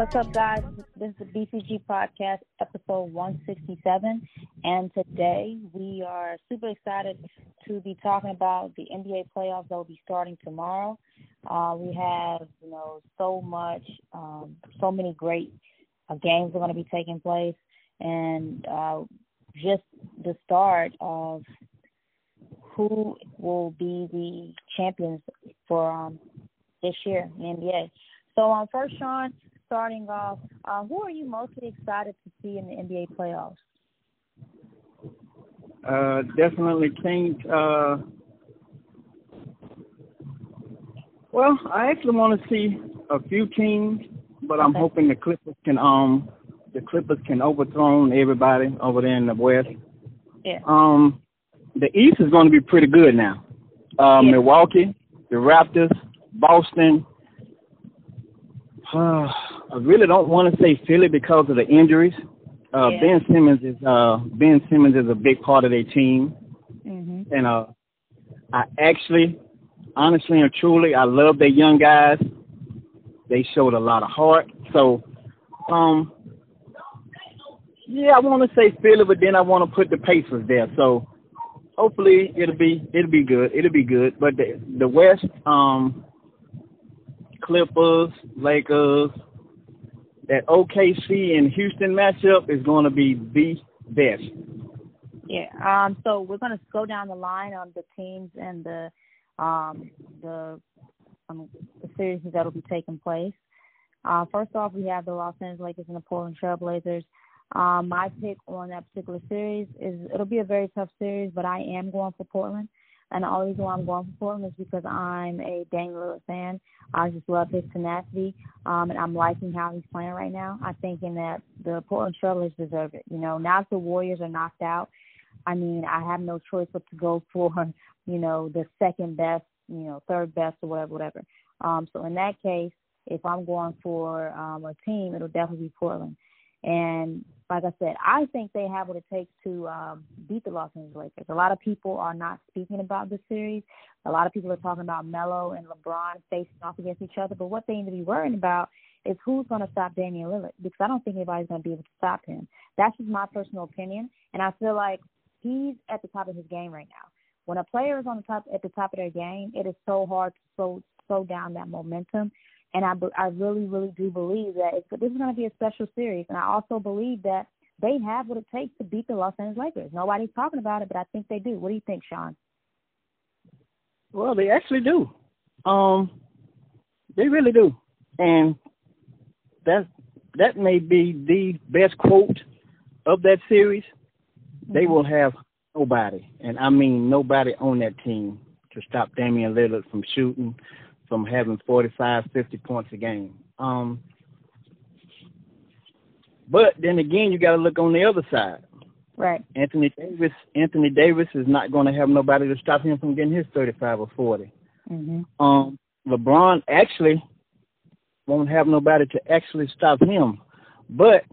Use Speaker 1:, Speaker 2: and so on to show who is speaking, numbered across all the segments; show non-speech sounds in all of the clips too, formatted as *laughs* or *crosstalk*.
Speaker 1: What's up, guys? This is the BCG Podcast, episode 167. And today we are super excited to be talking about the NBA playoffs that will be starting tomorrow. Uh, we have, you know, so much, um, so many great uh, games are going to be taking place. And uh, just the start of who will be the champions for um, this year in the NBA. So, um, first, Sean, starting off, uh, who are you mostly excited to see in the NBA playoffs?
Speaker 2: Uh, definitely Kings. Uh, well, I actually want to see a few teams, but I'm hoping the Clippers can um the Clippers can overthrow everybody over there in the West.
Speaker 1: Yeah.
Speaker 2: Um, the East is going to be pretty good now. Uh,
Speaker 1: Yeah.
Speaker 2: Milwaukee, the Raptors, Boston. *sighs* *laughs* I really don't want to say Philly because of the injuries. Uh,
Speaker 1: Yeah.
Speaker 2: Ben Simmons is uh, Ben Simmons is a big part of their team,
Speaker 1: hmm
Speaker 2: and uh, I actually, honestly and truly, I love their young guys. They showed a lot of heart. So, um, yeah, I want to say Philly, but then I want to put the Pacers there. So, hopefully it'll be it'll be good. It'll be good. But the the West, um, Clippers, Lakers, that OKC and Houston matchup is going to be the best.
Speaker 1: Yeah. Um. So we're gonna go down the line on the teams and the um the um the series that will be taking place. Uh, first off, we have the Los Angeles Lakers and the Portland Trailblazers. Um, my pick on that particular series is it'll be a very tough series, but I am going for Portland. And the only reason why I'm going for Portland is because I'm a Damian Lillard fan. I just love his tenacity, um, and I'm liking how he's playing right now. I'm thinking that the Portland Trailblazers deserve it. You know, now that the Warriors are knocked out, I mean, I have no choice but to go *laughs* for, you know, the second best, you know, third best or whatever, whatever. Um, so in that case, if I'm going for um, a team, it'll definitely be Portland. And like I said, I think they have what it takes to um, beat the Los Angeles Lakers. A lot of people are not speaking about the series. A lot of people are talking about Melo and LeBron facing off against each other. But what they need to be worrying about is who's going to stop Damian Lillard because I don't think anybody's going to be able to stop him. That's just my personal opinion, and I feel like he's at the top of his game right now. When a player is on the top at the top of their game, it is so hard to slow slow down that momentum. And I, I really, really do believe that it's, this is going to be a special series. And I also believe that they have what it takes to beat the Los Angeles Lakers. Nobody's talking about it, but I think they do. What do you think, Sean?
Speaker 2: Well, they actually do. Um, they really do, and that that may be the best quote of that series. They will have nobody, and I mean nobody on that team to stop Damian Lillard from shooting, from having 45, 50 points a game. Um, but then again, you got to look on the other side.
Speaker 1: Right.
Speaker 2: Anthony Davis. Anthony Davis is not going to have nobody to stop him from getting his 35 or 40.
Speaker 1: Mm-hmm.
Speaker 2: Um, LeBron actually won't have nobody to actually stop him. But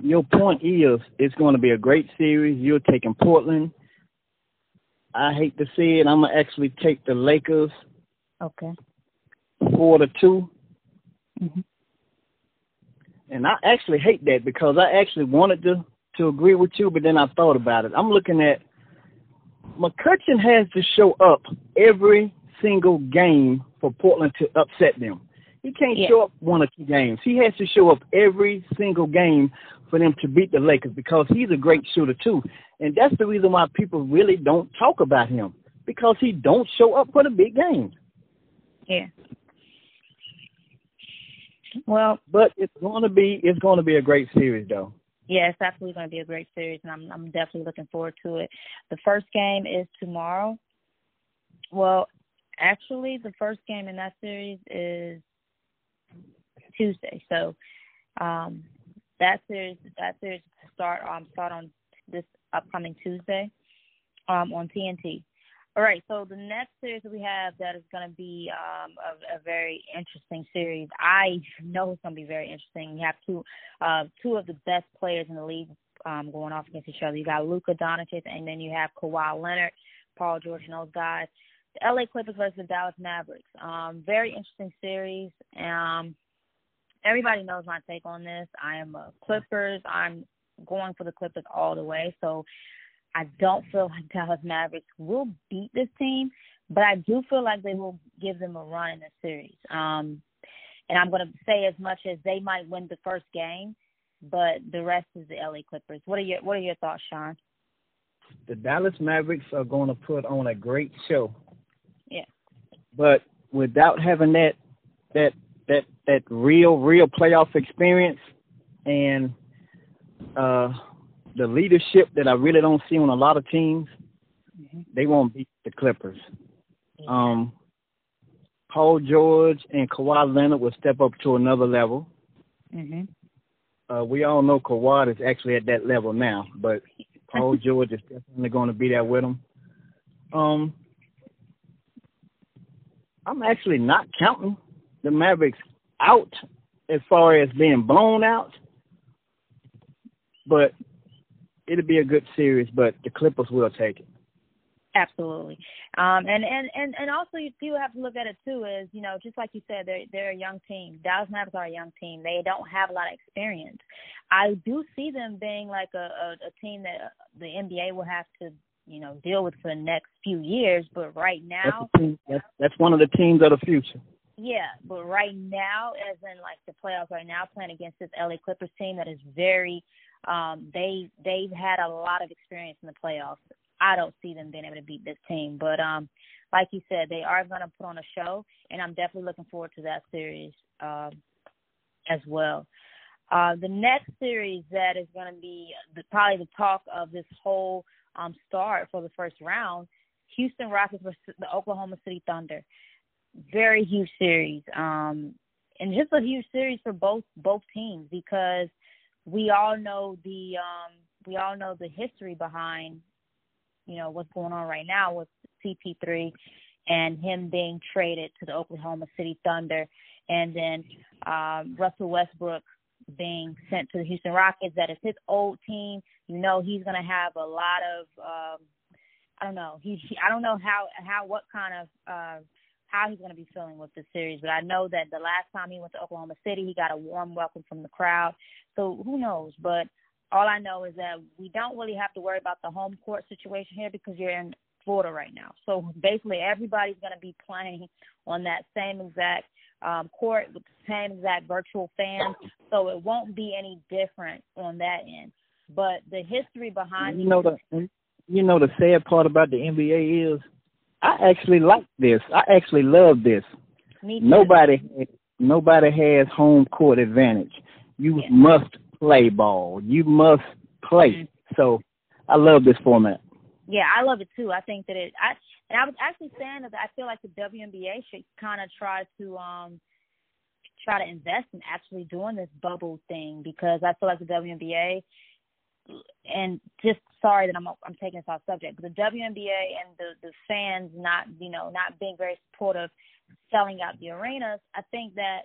Speaker 2: your point is, it's going to be a great series. You're taking Portland. I hate to say it, I'm gonna actually take the Lakers
Speaker 1: Okay.
Speaker 2: Four to two.
Speaker 1: Mhm.
Speaker 2: And I actually hate that because I actually wanted to to agree with you, but then I thought about it. I'm looking at McCutcheon has to show up every single game for Portland to upset them. He can't
Speaker 1: Yeah.
Speaker 2: show up one or two games. He has to show up every single game for them to beat the Lakers because he's a great shooter too. And that's the reason why people really don't talk about him because he don't show up for the big games.
Speaker 1: Yeah. Well,
Speaker 2: But it's going to be it's going to be a great series though.
Speaker 1: yeah, it's absolutely going to be a great series, and I'm I'm definitely looking forward to it. The first game is tomorrow. Well, actually, the first game in that series is Tuesday. So, um, that series that series start um start on this upcoming Tuesday, um on TNT. All right, so the next series that we have that is going to be um, a, a very interesting series. I *laughs* know it's going to be very interesting. You have two uh, two of the best players in the league um, going off against each other. You got Luka Doncic, and then you have Kawhi Leonard, Paul George, and those guys. The LA Clippers versus the Dallas Mavericks. Um, very interesting series. Um, everybody knows my take on this. I am a Clippers. I'm going for the Clippers all the way. So I don't feel like Dallas Mavericks will beat this team, but I do feel like they will give them a run in the series. Um, and I'm going to say as much as they might win the first game, but the rest is the LA Clippers. What are your What are your thoughts, Sean?
Speaker 2: The Dallas Mavericks are going to put on a great show.
Speaker 1: Yeah.
Speaker 2: But without having that that that that real real playoff experience and uh the leadership that I really don't see on a lot of teams, mm-hmm. they won't beat the Clippers. Um Paul George and Kawhi Leonard will step up to another level.
Speaker 1: Mm-hmm.
Speaker 2: Uh, we all know Kawhi is actually at that level now, but *laughs* Paul George is definitely going to be there with him. Um, I'm actually not counting the Mavericks out as far as being blown out, but it'll be a good series. But the Clippers will take it.
Speaker 1: Absolutely. Um, and, and, and, and also you do have to look at it too is, you know, just like you said, they're, they're a young team. Dallas Mavericks are a young team. They don't have a lot of experience. I do see them being like a, a, a team that the NBA will have to, you know, deal with for the next few years. But right now,
Speaker 2: that's, team, that's, that's one of the teams of the future.
Speaker 1: Yeah, but right now, as in like the playoffs right now, playing against this LA Clippers team that is very, um, they they've had a lot of experience in the playoffs. I don't see them being able to beat this team. But um, like you said, they are going to put on a show, and I'm definitely looking forward to that series um, as well. Uh, the next series that is going to be the, probably the talk of this whole um, start for the first round, Houston Rockets versus the Oklahoma City Thunder. Very huge series, um, and just a huge series for both both teams because we all know the um, we all know the history behind you know what's going on right now with CP3 and him being traded to the Oklahoma City Thunder, and then um, Russell Westbrook being sent to the Houston Rockets. That is his old team. You know he's going to have a lot of um, I don't know. He, he I don't know how how what kind of uh, how he's going to be feeling with the series, but I know that the last time he went to Oklahoma City, he got a warm welcome from the crowd. So who knows? But all I know is that we don't really have to worry about the home court situation here because you're in Florida right now. So basically, everybody's going to be playing on that same exact um, court with the same exact virtual fans. So it won't be any different on that end. But the history behind
Speaker 2: you know the you know the sad part about the NBA is I actually like this. I actually love this. Nobody nobody has home court advantage. You yeah. must play ball. You must play. Mm-hmm. So I love this format.
Speaker 1: Yeah, I love it too. I think that it. I and I was actually saying that I feel like the WNBA should kind of try to um try to invest in actually doing this bubble thing because I feel like the WNBA and just sorry that I'm I'm taking this off subject, but the WNBA and the the fans not you know not being very supportive, selling out the arenas. I think that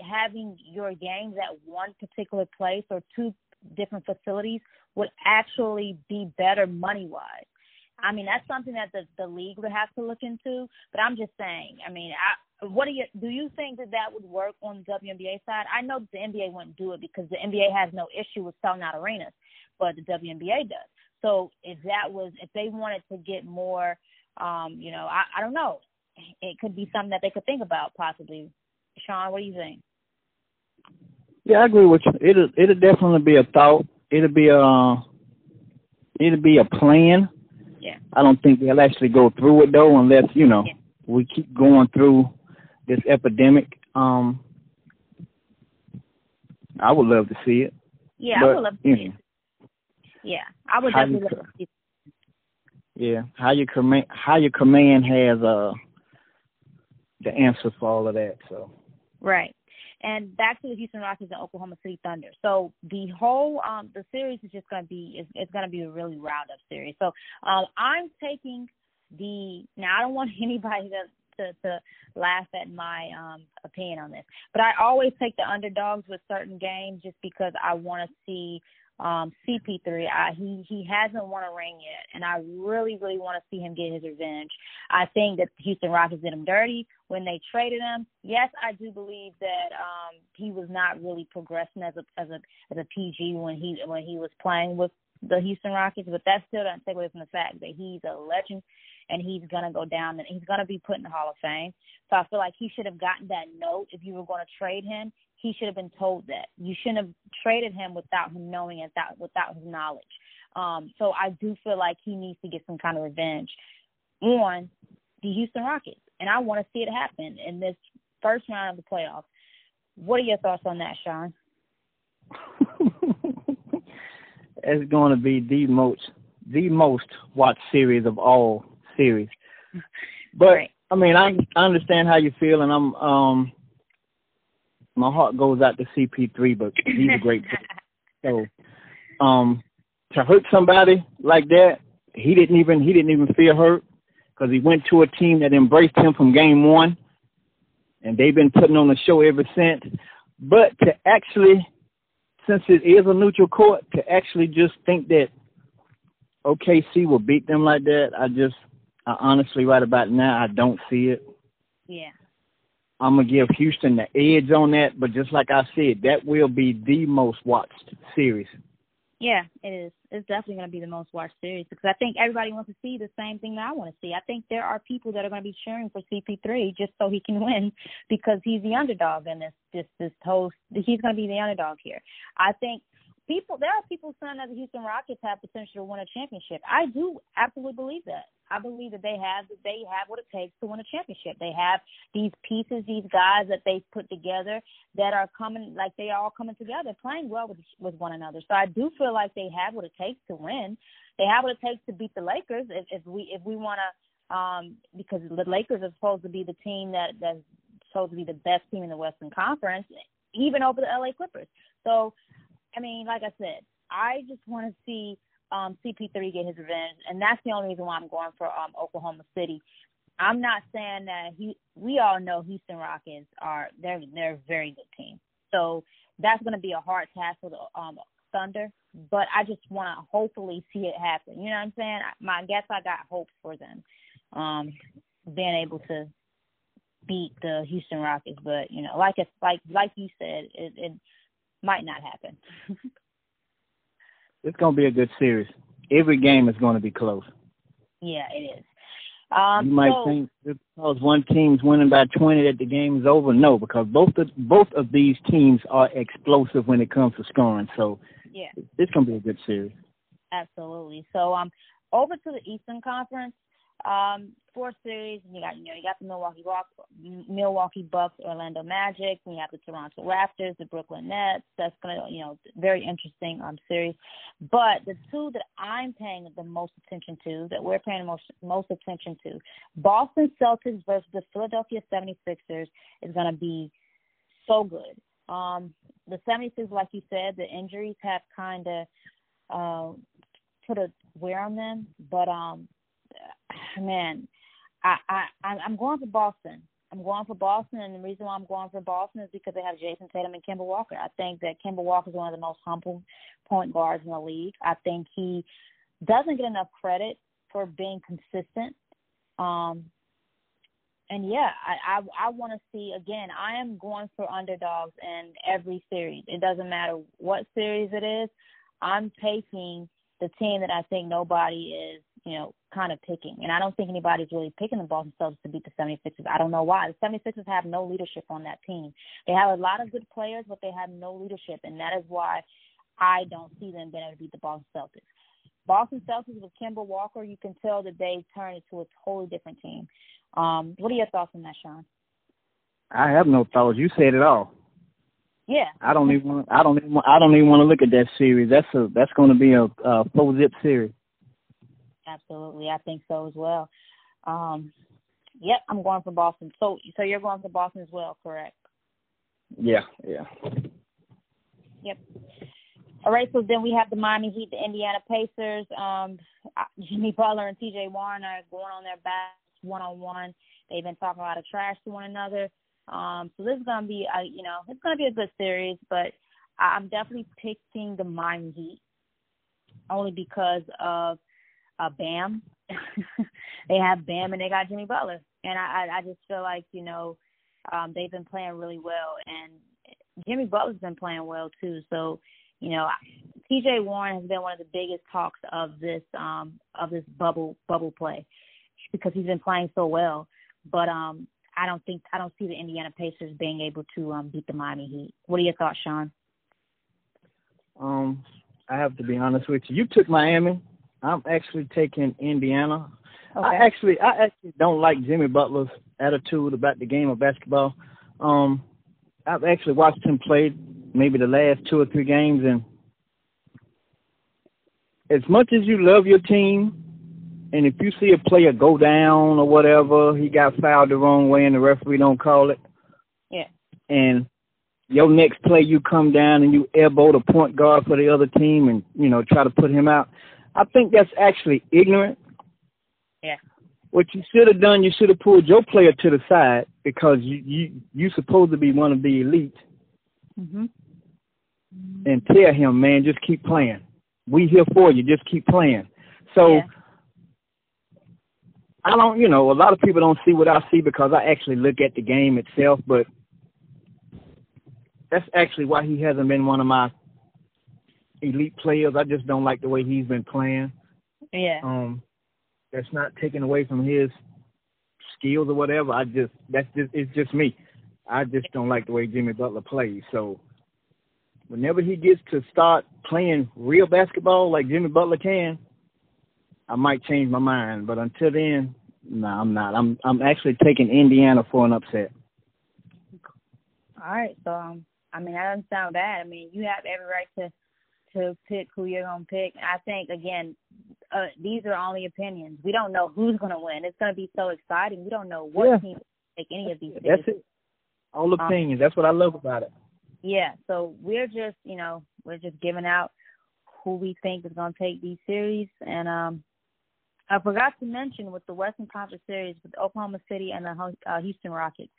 Speaker 1: having your games at one particular place or two different facilities would actually be better money wise. I mean, that's something that the the league would have to look into. But I'm just saying. I mean, I, what do you do? You think that that would work on the WNBA side? I know the NBA wouldn't do it because the NBA has no issue with selling out arenas, but the WNBA does. So if that was, if they wanted to get more, um, you know, I, I don't know. It could be something that they could think about possibly. Sean, what do you think?
Speaker 2: Yeah, I agree with you. It'll it'll definitely be a thought. It'll be a uh, it'll be a plan.
Speaker 1: Yeah.
Speaker 2: I don't think they'll actually go through it though, unless you know yeah. we keep going through this epidemic. Um, I would love to see it.
Speaker 1: Yeah, but, I would love to see it. Yeah, I would definitely love to see.
Speaker 2: Yeah, how your command how your command has uh the answer for all of that. So.
Speaker 1: Right. And back to the Houston Rockets and Oklahoma City Thunder. So the whole um the series is just gonna be it's, it's gonna be a really round up series. So um I'm taking the now I don't want *laughs* anybody to to, to laugh at my um opinion on this. But I always take the underdogs with certain games just because I want to see um, CP3. I, he he hasn't won a ring yet, and I really really want to see him get his revenge. I think that Houston Rockets did him dirty when they traded him. Yes, I do believe that um, he was not really progressing as a as a as a PG when he when he was playing with the Houston Rockets, but that still doesn't take away from the fact that he's a legend and he's gonna go down and he's gonna be put in the Hall of Fame. So I feel like he should have gotten that note if you were to trade him he should have been told that. You shouldn't have traded him without him knowing it, without, without his knowledge. Um, so I do feel like he needs to get some kind of revenge on the Houston Rockets, and I want to see it happen in this first round of the playoffs. What are your thoughts on that, Sean? *laughs*
Speaker 2: it's going to be the most the most watched series of all series. But right. I mean, I I understand how you feel, and I'm um my heart goes out to CP3, but he's a great player. *laughs* So, um, to hurt somebody like that, he didn't even he didn't even feel hurt because he went to a team that embraced him from game one, and they've been putting on a show ever since. But to actually, since it is a neutral court, to actually just think that OKC will beat them like that, I just, I honestly, right about now, I don't see it.
Speaker 1: Yeah.
Speaker 2: I'm gonna give Houston the edge on that, but just like I said, that will be the most watched series.
Speaker 1: Yeah, it is. It's definitely to be the most watched series because I think everybody wants to see the same thing that I want to see. I think there are people that are to be cheering for CP3 just so he can *laughs* win because he's the underdog in this this this whole. He's to be the underdog here. I think people there are people saying that the Houston Rockets have potential to win a championship. I do absolutely believe that. I believe that they have that they have what it takes to win a championship. They have these pieces, these guys that they've put together that are coming like they are all coming together, playing well with with one another. So I do feel like they have what it takes to win. They have what it takes to beat the Lakers if, if we if we want to um because the Lakers are supposed to be the team that that's supposed to be the best team in the Western Conference, even over the LA Clippers. So I mean, like I said, I just want to see um, CP3 get his revenge, and that's the only reason why I'm going for um, Oklahoma City. I'm not saying that he. We all know Houston Rockets are they're they're a very good team, so that's going to be a hard task for the um, Thunder. But I just want to hopefully see it happen. You know what I'm saying? My guess I got hopes for them um, being able to beat the Houston Rockets, but you know, like it's like like you said, it, it might not happen. *laughs*
Speaker 2: it's going to be a good series. Every game is going to be close.
Speaker 1: Yeah, it is. Um,
Speaker 2: you might
Speaker 1: so,
Speaker 2: think because one team's winning by 20 that the game is over. No, because both of both of these teams are explosive when it comes to scoring. So
Speaker 1: yeah,
Speaker 2: it's going to be a good series.
Speaker 1: Absolutely. So um, over to the Eastern Conference. Um, four series, and you got you know you got the Milwaukee Rock, Milwaukee Bucks, Orlando Magic, and you have the Toronto Raptors, the Brooklyn Nets. That's gonna you know very interesting um series. But the two that I'm paying the most attention to, that we're paying most most attention to, Boston Celtics versus the Philadelphia 76ers is gonna be so good. Um, the 76ers, like you said, the injuries have kind of uh, put a wear on them, but um man, I, I I'm going for Boston. I'm going for Boston, and the reason why I'm going for Boston is because they have Jayson Tatum and Kemba Walker. I think that Kemba Walker is one of the most humble point guards in the league. I think he doesn't get enough credit for being consistent. Um, and yeah, I I, I want to see again. I am going for underdogs in every series. It doesn't matter what series it is. I'm taking the team that I think nobody is you know, kind of picking. And I don't think anybody's really picking the Boston Celtics to beat the 76ers. I don't know why. The 76ers have no leadership on that team. They have a lot of good players, but they have no leadership. And that is why I don't see them being able to beat the Boston Celtics. Boston Celtics with Kemba Walker, you can tell that they turned into a totally different team. Um, what are your thoughts on that, Sean?
Speaker 2: I have no thoughts. You said it all.
Speaker 1: Yeah.
Speaker 2: I don't even. Want, I don't even. I don't even want to look at that series. That's a. That's going to be a, a four zip series.
Speaker 1: Absolutely, I think so as well. Um, yep, I'm going for Boston. So, so you're going for Boston as well, correct?
Speaker 2: Yeah, yeah.
Speaker 1: Yep. All right, so then we have the Miami Heat, the Indiana Pacers. Um, *laughs* Jimmy Butler and T.J. Warren are going on their backs one on one. They've been talking a lot of trash to one another. Um, so this is gonna be, a, you know, it's gonna be a good series, but I'm definitely picking the Miami Heat only because of uh, Bam. *laughs* they have Bam and they got Jimmy Butler, and I I, I just feel like you know um, they've been playing really well, and Jimmy Butler's been playing well too. So you know, T.J. Warren has been one of the biggest talks of this um, of this bubble bubble play because he's been playing so well. But um, I don't think I don't see the Indiana Pacers being able to um, beat the Miami Heat. What are your thoughts, Sean?
Speaker 2: Um, I have to be honest with you. You took Miami. I'm actually taking Indiana. Okay. I actually I actually don't like Jimmy Butler's attitude about the game of basketball. Um, I've actually watched him play maybe the last two or three games, and as much as you love your team, and if you see a player go down or whatever, he got fouled the wrong way and the referee don't call it.
Speaker 1: Yeah.
Speaker 2: And your next play you come down and you elbow the point guard for the other team and, you know, try to put him out. I think that's actually ignorant.
Speaker 1: Yeah.
Speaker 2: What you should have done, you should have pulled your player to the side because you you you supposed to be one of the elite.
Speaker 1: Mhm.
Speaker 2: And tell him, man, just keep playing. We here for you. Just keep playing. So
Speaker 1: yeah.
Speaker 2: I don't, you know, a lot of people don't see what I see because I actually look at the game itself, but that's actually why he hasn't been one of my elite players. I just don't like the way he's been playing.
Speaker 1: Yeah.
Speaker 2: Um, that's not taken away from his skills or whatever. I just that's just it's just me. I just don't like the way Jimmy Butler plays. So whenever he gets to start playing real basketball like Jimmy Butler can, I might change my mind. But until then, no, I'm not. I'm I'm actually taking Indiana for an upset.
Speaker 1: All right, so um, I mean, that doesn't sound bad. I mean, you have every right to to pick who you're gonna pick. I think again, uh, these are only opinions. We don't know who's gonna win. It's gonna be so exciting. We don't know what
Speaker 2: yeah.
Speaker 1: team take any of these.
Speaker 2: That's it. All um, opinions. Um, That's what I love about it.
Speaker 1: Yeah. So we're just, you know, we're just giving out who we think is gonna take these series, and um, I forgot to mention with the Western Conference Series with Oklahoma City and the uh, Houston Rockets,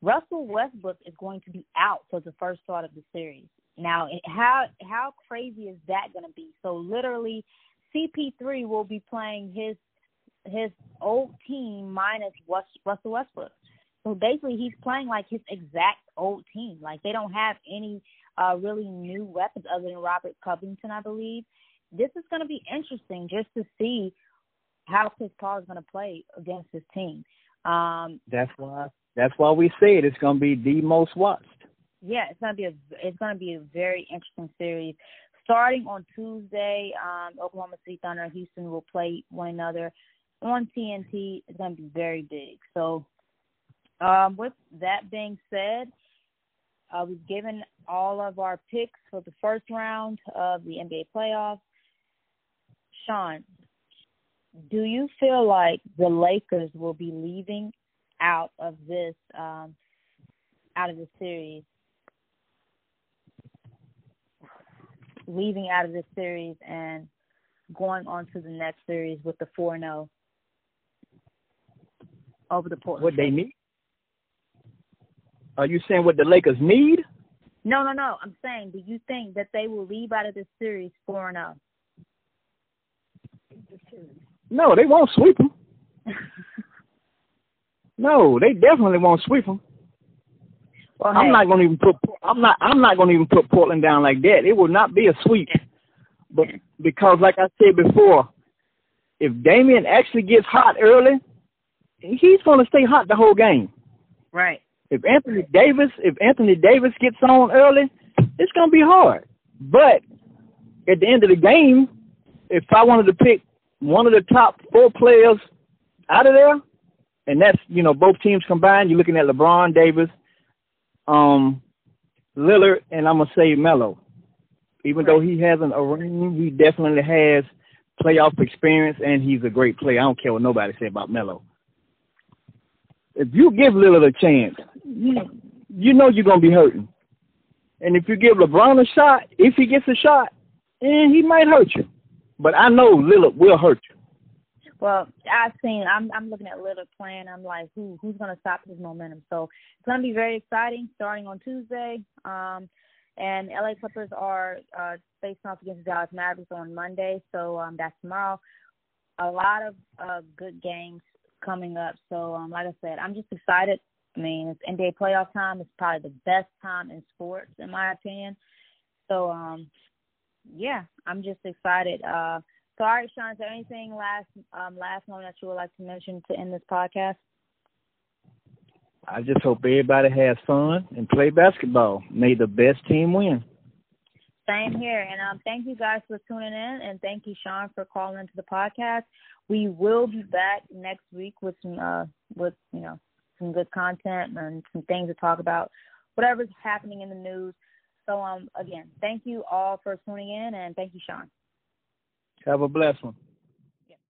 Speaker 1: Russell Westbrook is going to be out for the first start of the series. Now, how how crazy is that going to be? So literally, CP3 will be playing his his old team minus Russell Westbrook. So basically, he's playing like his exact old team. Like they don't have any uh really new weapons other than Robert Covington, I believe. This is going to be interesting just to see how Chris Paul is going to play against his team. Um,
Speaker 2: that's why that's why we say it. It's going to be the most watched.
Speaker 1: Yeah, it's to be a it's to be a very interesting series. Starting on Tuesday, um, Oklahoma City Thunder and Houston will play one another on TNT. It's to be very big. So, um, with that being said, uh, we've given all of our picks for the first round of the NBA playoffs. Sean, do you feel like the Lakers will be leaving out of this um, out of the series, leaving out of this series and going on to the next series with the four zero oh over the Portland?
Speaker 2: What they need? Are you saying what the Lakers need?
Speaker 1: No, no, no. I'm saying, do you think that they will leave out of this series 4 0?
Speaker 2: No, they won't sweep them. *laughs* no, they definitely won't sweep them.
Speaker 1: Well,
Speaker 2: I'm not going to even put. I'm not. I'm not to even put Portland down like that. It will not be a sweep. But because, like I said before, if Damian actually gets hot early, he's going to stay hot the whole game.
Speaker 1: Right.
Speaker 2: If Anthony Davis, if Anthony Davis gets on early, it's going to be hard. But at the end of the game, if I wanted to pick one of the top four players out of there, and that's you know both teams combined. You're looking at LeBron Davis, um, Lillard, and I'm gonna say Melo. Even right. though he hasn't a ring, he definitely has playoff experience, and he's a great player. I don't care what nobody say about Melo. If you give Lillard a chance, you, you know you're gonna be hurting. And if you give LeBron a shot, if he gets a shot, and he might hurt you. But I know Lillard will hurt you.
Speaker 1: Well, I've seen. I'm I'm looking at Lillard playing. I'm like, who who's going to stop his momentum? So it's going to be very exciting. Starting on Tuesday, um, And LA Clippers are uh, facing off against Dallas Mavericks on Monday, so um, that's tomorrow. A lot of uh, good games coming up. So, um, like I said, I'm just excited. I mean, it's NBA playoff time. It's probably the best time in sports, in my opinion. So, um, yeah, I'm just excited. Uh, so, all right, Sean, is there anything last um, last moment that you would like to mention to end this podcast?
Speaker 2: I just hope everybody has fun and play basketball. May the best team win.
Speaker 1: Same here. And um, thank you guys for tuning in, and thank you, Sean, for calling into the podcast. We will be back next week with some, uh, with you know, some good content and some things to talk about, whatever's happening in the news. So, um, again, thank you all for tuning in, and thank you, Sean.
Speaker 2: Have a blessed one.